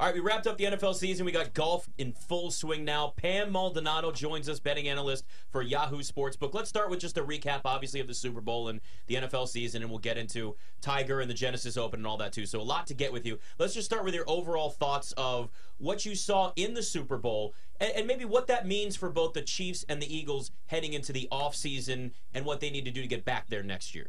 All right, we wrapped up the NFL season. We got golf in full swing now. Pam Maldonado joins us, betting analyst for Yahoo Sportsbook. Let's start with just a recap, obviously, of the Super Bowl and the NFL season, and we'll get into Tiger and the Genesis Open and all that too. So a lot to get with you. Let's just start with your overall thoughts of what you saw in the Super Bowl and, and maybe what that means for both the Chiefs and the Eagles heading into the offseason and what they need to do to get back there next year.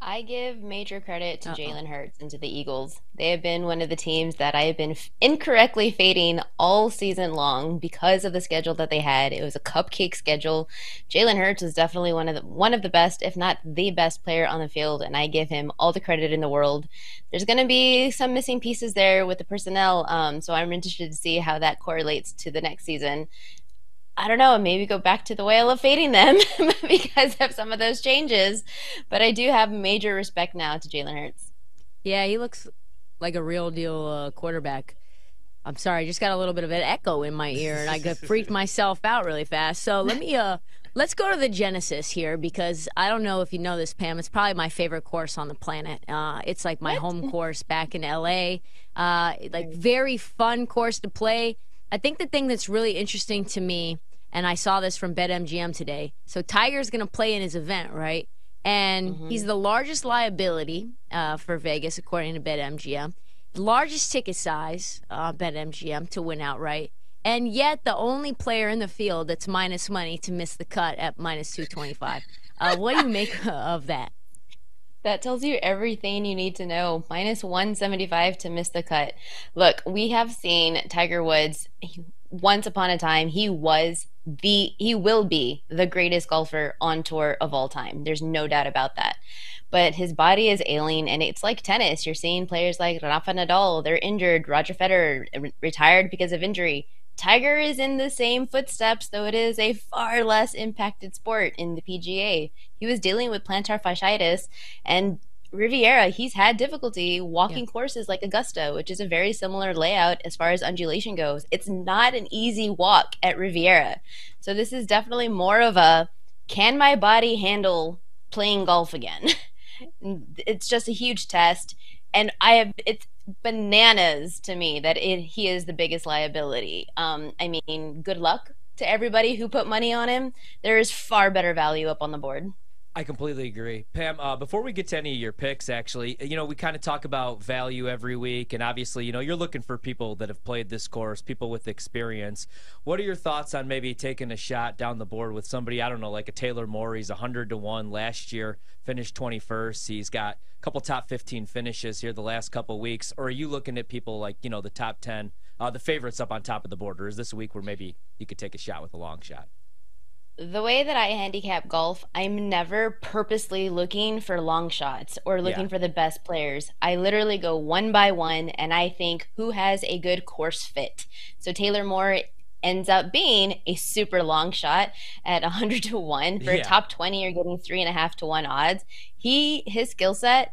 I give major credit to Jalen Hurts and to the Eagles. They have been one of the teams that I have been f- incorrectly fading all season long because of the schedule that they had. It was a cupcake schedule. Jalen Hurts is definitely one of the one of the best, if not the best player on the field, and I give him all the credit in the world. There's going to be some missing pieces there with the personnel, um, so I'm interested to see how that correlates to the next season. I don't know, maybe go back to the way I love fading them because of some of those changes. But I do have major respect now to Jalen Hurts. Yeah, he looks like a real deal uh, quarterback. I'm sorry, I just got a little bit of an echo in my ear, and I got freaked myself out really fast. So let me uh, let's go to the Genesis here because I don't know if you know this, Pam. It's probably my favorite course on the planet. Uh, it's like my home course back in LA. Uh, like very fun course to play. I think the thing that's really interesting to me, and I saw this from BetMGM today. So Tiger's going to play in his event, right? And Mm-hmm. he's the largest liability uh, for Vegas, according to BetMGM. Largest ticket size, uh, BetMGM, to win outright. And yet, the only player in the field that's minus money to miss the cut at minus 225. Uh, what do you make of that? That tells you everything you need to know. Minus 175 to miss the cut. Look, we have seen Tiger Woods once upon a time. He was the, he will be the greatest golfer on tour of all time. There's no doubt about that. But his body is ailing, and it's like tennis. You're seeing players like Rafa Nadal, they're injured. Roger Federer re- retired because of injury. Tiger is in the same footsteps, though it is a far less impacted sport in the PGA. He was dealing with plantar fasciitis, and Riviera, he's had difficulty walking courses like Augusta, which is a very similar layout as far as undulation goes. It's not an easy walk at Riviera. So this is definitely more of a can my body handle playing golf again? it's just a huge test and I have it's bananas to me that it, he is the biggest liability. Um, I mean, good luck to everybody who put money on him. There is far better value up on the board. I completely agree. Pam, uh, before we get to any of your picks, actually, you know, we kind of talk about value every week. And obviously, you know, you're looking for people that have played this course, people with experience. What are your thoughts on maybe taking a shot down the board with somebody, I don't know, like a Taylor Moore? He's 100 to 1 last year, finished 21st. He's got a couple top 15 finishes here the last couple weeks. Or are you looking at people like, you know, the top 10, uh, the favorites up on top of the board? Or is this a week where maybe you could take a shot with a long shot? The way that I handicap golf, I'm never purposely looking for long shots or looking Yeah. for the best players. I literally go one by one and I think who has a good course fit. So Taylor Moore ends up being a super long shot at 100 to 1 for Yeah. a top 20 you're getting three and a half to one odds he his skill set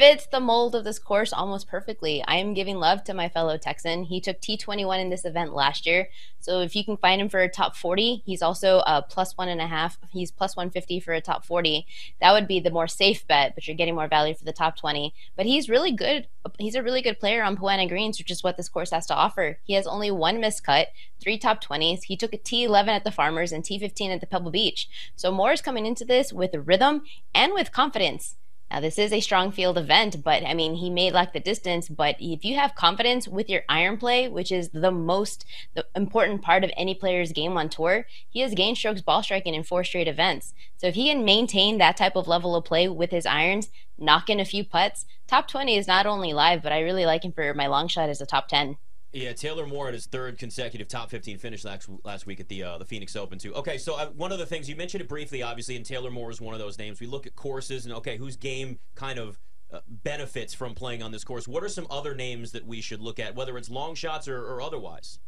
fits the mold of this course almost perfectly. I am giving love to my fellow Texan. He took T21 in this event last year. So if you can find him for a top 40, he's also a plus one and a half. He's plus 150 for a top 40. That would be the more safe bet, but you're getting more value for the top 20. But he's really good. He's a really good player on Poa annua Greens, which is what this course has to offer. He has only one missed cut, three top 20s. He took a T11 at the Farmers and T15 at the Pebble Beach. So Moore is coming into this with rhythm and with confidence. Now, this is a strong field event, but I mean, he may lack the distance. But if you have confidence with your iron play, which is the most the important part of any player's game on tour, he has gained strokes ball striking in four straight events. So if he can maintain that type of level of play with his irons, knock in a few putts, top 20 is not only live, but I really like him for my long shot as a top 10. Yeah, Taylor Moore at his third consecutive top 15 finish last last week at the uh, the Phoenix Open too. Okay, so uh, one of the things you mentioned it briefly, obviously, and Taylor Moore is one of those names. We look at courses and okay, whose game kind of uh, benefits from playing on this course. What are some other names that we should look at, whether it's long shots or, or otherwise?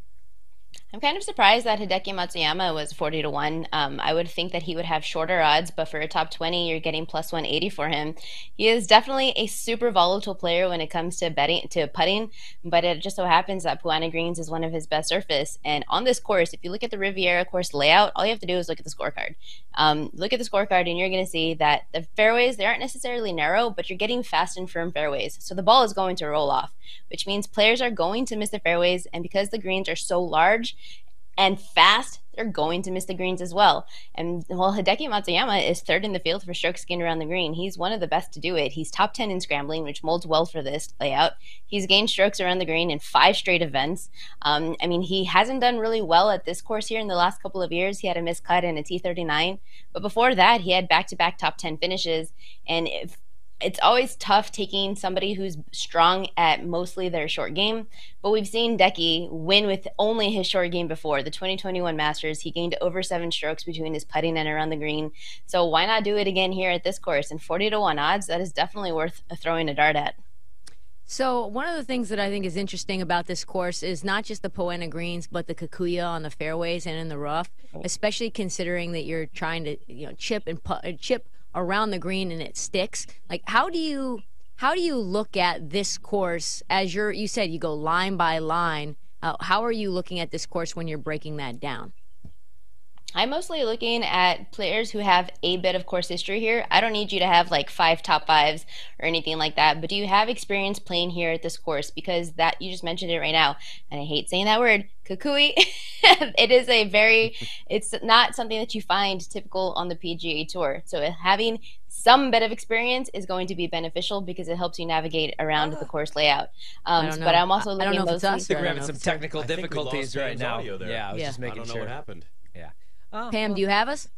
I'm kind of surprised that Hideki Matsuyama was 40 to 1. Um, I would think that he would have shorter odds, but for a top 20, you're getting plus 180 for him. He is definitely a super volatile player when it comes to betting to putting, but it just so happens that Poa annua Greens is one of his best surface. And on this course, if you look at the Riviera course layout, all you have to do is look at the scorecard. Um, look at the scorecard, and you're going to see that the fairways they aren't necessarily narrow, but you're getting fast and firm fairways. So the ball is going to roll off, which means players are going to miss the fairways, and because the greens are so large and fast, they're going to miss the greens as well. And well, Hideki Matsuyama is third in the field for strokes gained around the green. He's one of the best to do it. He's top 10 in scrambling, which molds well for this layout. He's gained strokes around the green in five straight events. Um, I mean, he hasn't done really well at this course here in the last couple of years. He had a miscut and a T39. But before that, he had back to back top 10 finishes. And if it's always tough taking somebody who's strong at mostly their short game. But we've seen Decky win with only his short game before. The 2021 Masters, he gained over seven strokes between his putting and around the green. So why not do it again here at this course? And 40 to 1 odds, that is definitely worth throwing a dart at. So one of the things that I think is interesting about this course is not just the Poa annua greens, but the Kikuyu on the fairways and in the rough, especially considering that you're trying to you know chip and put, chip around the green and it sticks. Like how do you how do you look at this course as you're you said you go line by line? Uh, how are you looking at this course when you're breaking that down? I'm mostly looking at players who have a bit of course history here. I don't need you to have like five top fives or anything like that, but do you have experience playing here at this course? Because that you just mentioned it right now, and I hate saying that word, kukui. it is a very, it's not something that you find typical on the PGA Tour. So having some bit of experience is going to be beneficial because it helps you navigate around the course layout. Um, but I'm also looking I don't know if it's mostly. us or- We're having some know if it's- technical I think we difficulties right now. audio there. Yeah, I was Yeah. just I making don't know sure. what happened. Yeah. Oh, Pam, do you have us?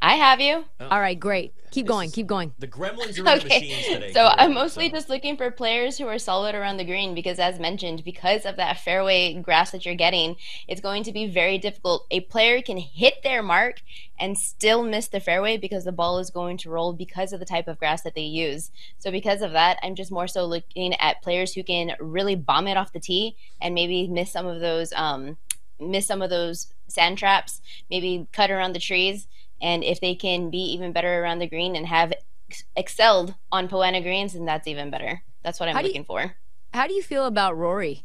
I have you. All right, great. Keep going. Keep going. The gremlins are in the machines today. So I'm mostly so. just looking for players who are solid around the green because, as mentioned, because of that fairway grass that you're getting, it's going to be very difficult. A player can hit their mark and still miss the fairway because the ball is going to roll because of the type of grass that they use. So, because of that, I'm just more so looking at players who can really bomb it off the tee and maybe miss some of those, um, miss some of those sand traps, maybe cut around the trees. And if they can be even better around the green and have ex- excelled on Poa annua greens, then that's even better. That's what I'm How do you- looking for. How do you feel about Rory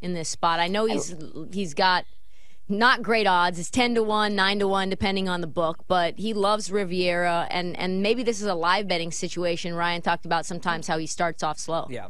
in this spot? I know he's he's got not great odds. It's ten to one, nine to one, depending on the book. But he loves Riviera, and and maybe this is a live betting situation. Ryan talked about sometimes how he starts off slow. yeah.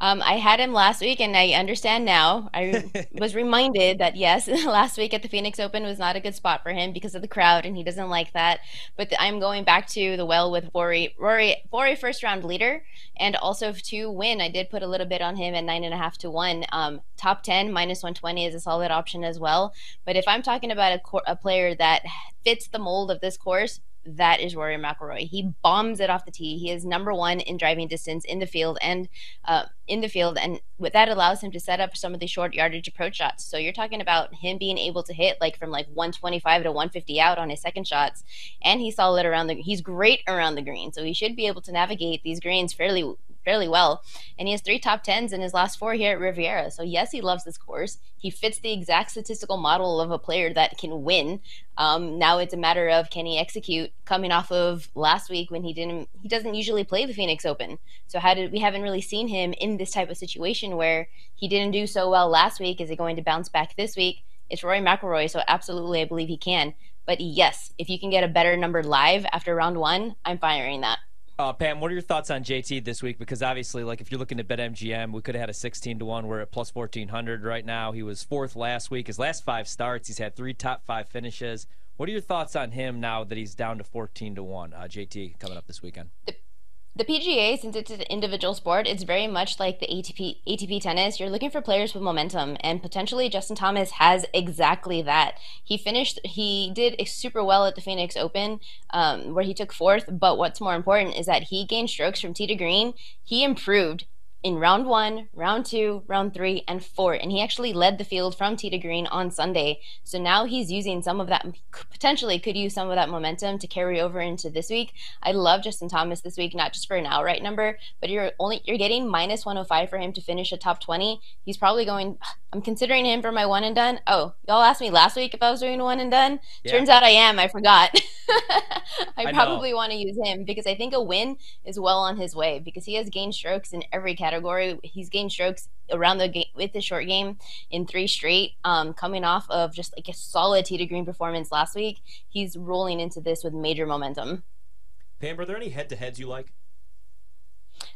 Um, I had him last week, and I understand now. I was reminded that yes, last week at the Phoenix Open was not a good spot for him because of the crowd, and he doesn't like that. But th- I'm going back to the well with Rory. Rory, for a first round leader, and also to win. I did put a little bit on him at nine and a half to one. Um, top ten minus one twenty is a solid option as well. But if I'm talking about a, a player that fits the mold of this course, that is Rory McIlroy. He bombs it off the tee. He is number one in driving distance in the field and uh, in the field, and with that allows him to set up some of the short yardage approach shots. So you're talking about him being able to hit like from like 125 to 150 out on his second shots, and he's solid around the. He's great around the green, so he should be able to navigate these greens fairly fairly well. And he has three top tens in his last four here at Riviera. So yes, he loves this course. He fits the exact statistical model of a player that can win. Um, now it's a matter of can he execute coming off of last week when he didn't he doesn't usually play the Phoenix Open. So how did we haven't really seen him in this type of situation where he didn't do so well last week? Is he going to bounce back this week? It's Rory McIlroy, so absolutely I believe he can. But yes, if you can get a better number live after round one, I'm firing that. Uh, Pam, what are your thoughts on JT this week? Because obviously, like if you're looking at BetMGM, we could have had a 16 to one. We're at plus 1400 right now. He was fourth last week. His last five starts, he's had three top five finishes. What are your thoughts on him now that he's down to 14 to one? Uh, JT coming up this weekend. The PGA, since it's an individual sport, it's very much like the ATP ATP tennis. You're looking for players with momentum, and potentially Justin Thomas has exactly that. He finished, he did super well at the Phoenix Open, um, where he took fourth. But what's more important is that he gained strokes from tee to green. He improved in round one, round two, round three, and four. And he actually led the field from tee to green on Sunday. So now he's using some of that, potentially could use some of that momentum to carry over into this week. I love Justin Thomas this week, not just for an outright number, but you're only you're getting minus 105 for him to finish a top 20. He's probably going. I'm considering him for my one and done. Oh, y'all asked me last week if I was doing one and done. Yeah. Turns out I am. I forgot. I, I probably want to use him because I think a win is well on his way because he has gained strokes in every category. He's gained strokes around the game with the short game in three straight. Um, coming off of just like a solid tee to green performance last week, he's rolling into this with major momentum. Pam, are there any head to heads you like?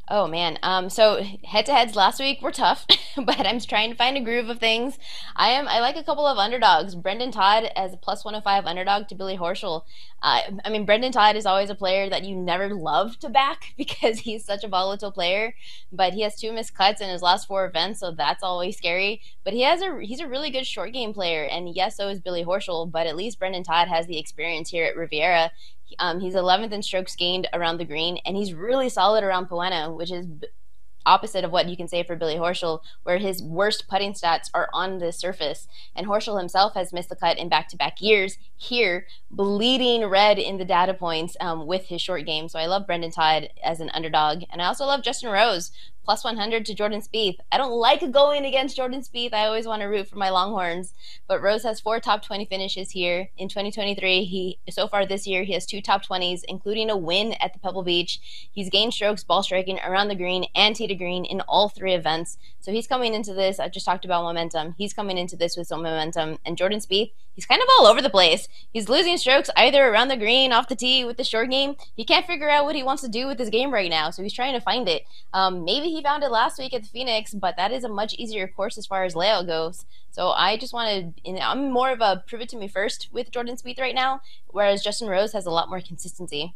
Oh man. Um so head to heads last week were tough, but I'm trying to find a groove of things. I am I like a couple of underdogs. Brendan Todd as a plus 105 underdog to Billy Horschel. Uh, I mean Brendan Todd is always a player that you never love to back because he's such a volatile player, but he has two missed cuts in his last four events, so that's always scary. But he has a he's a really good short game player and yes, so is Billy Horschel, but at least Brendan Todd has the experience here at Riviera um, he's 11th in strokes gained around the green, and he's really solid around Poa, which is opposite of what you can say for Billy Horschel, where his worst putting stats are on the surface. And Horschel himself has missed the cut in back to back years here, bleeding red in the data points um, with his short game. So I love Brendan Todd as an underdog. And I also love Justin Rose, plus 100 to Jordan Spieth. I don't like going against Jordan Spieth. I always want to root for my Longhorns, but Rose has four top 20 finishes here in 2023. He so far this year he has two top 20s, including a win at the Pebble Beach. He's gained strokes ball striking around the green and tee to green in all three events. So he's coming into this. I just talked about momentum. He's coming into this with some momentum. And Jordan Spieth, he's kind of all over the place. He's losing strokes either around the green, off the tee with the short game. He can't figure out what he wants to do with his game right now, so he's trying to find it. Um, maybe he found it last week at the Phoenix, but that is a much easier course as far as layout goes. So I just want to. I'm more of a prove it to me first with Jordan Spieth right now, whereas Justin Rose has a lot more consistency.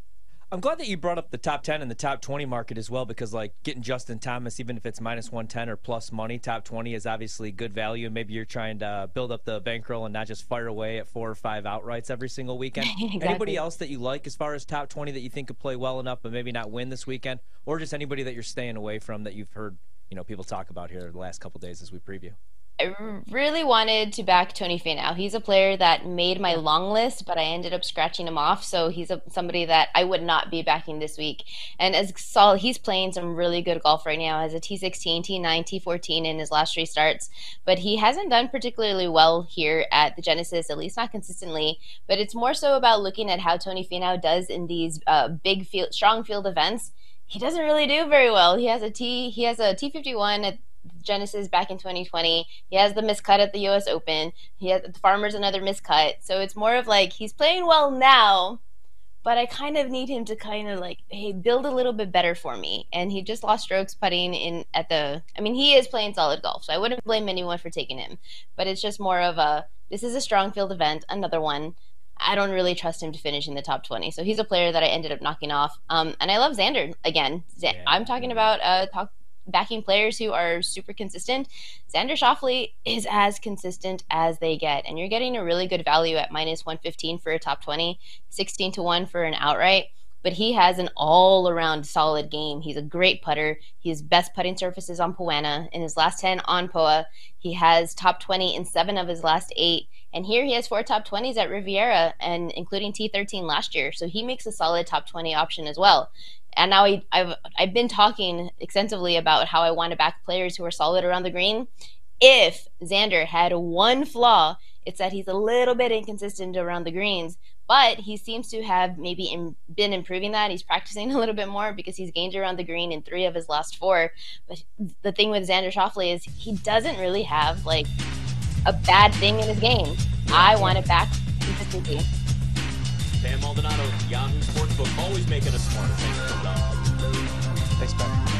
I'm glad that you brought up the top 10 and the top 20 market as well because, like, getting Justin Thomas, even if it's minus 110 or plus money, top 20 is obviously good value. And maybe you're trying to uh, build up the bankroll and not just fire away at four or five outrights every single weekend. exactly. Anybody else that you like as far as top 20 that you think could play well enough but maybe not win this weekend? Or just anybody that you're staying away from that you've heard you know people talk about here the last couple days as we preview? I really wanted to back Tony Finau. He's a player that made my long list, but I ended up scratching him off. So he's a, somebody that I would not be backing this week. And as Saul, he's playing some really good golf right now. Has a T16, T9, T14 in his last three starts, but he hasn't done particularly well here at the Genesis, at least not consistently. But it's more so about looking at how Tony Finau does in these uh, big field, strong field events he doesn't really do very well. He has a T he has a T fifty one at Genesis back in 2020. He has the miscut at the U.S. Open. He has the Farmers another miscut. So it's more of like he's playing well now, but I kind of need him to kind of like hey build a little bit better for me. And he just lost strokes putting in at the. I mean he is playing solid golf, so I wouldn't blame anyone for taking him. But it's just more of a this is a strong field event, another one. I don't really trust him to finish in the top 20. So he's a player that I ended up knocking off. Um, and I love Xander again. Z- yeah. I'm talking about uh, talk, backing players who are super consistent. Xander Schauffele is as consistent as they get. And you're getting a really good value at minus 115 for a top 20, 16 to 1 for an outright but he has an all around solid game. He's a great putter. Has best putting surfaces on Poa. In his last 10 on Poa, he has top 20 in seven of his last eight. And here he has four top 20s at Riviera, and including T13 last year. So he makes a solid top 20 option as well. And now I, have I've been talking extensively about how I want to back players who are solid around the green. If Xander had one flaw, it's that he's a little bit inconsistent around the greens, but he seems to have maybe in, been improving that. He's practicing a little bit more because he's gained around the green in three of his last four. But the thing with Xander Schauffele is he doesn't really have like a bad thing in his game. I want it back consistency. Pam Maldonado, Yahoo Sportsbook, always making us smarter. Thanks, Ben.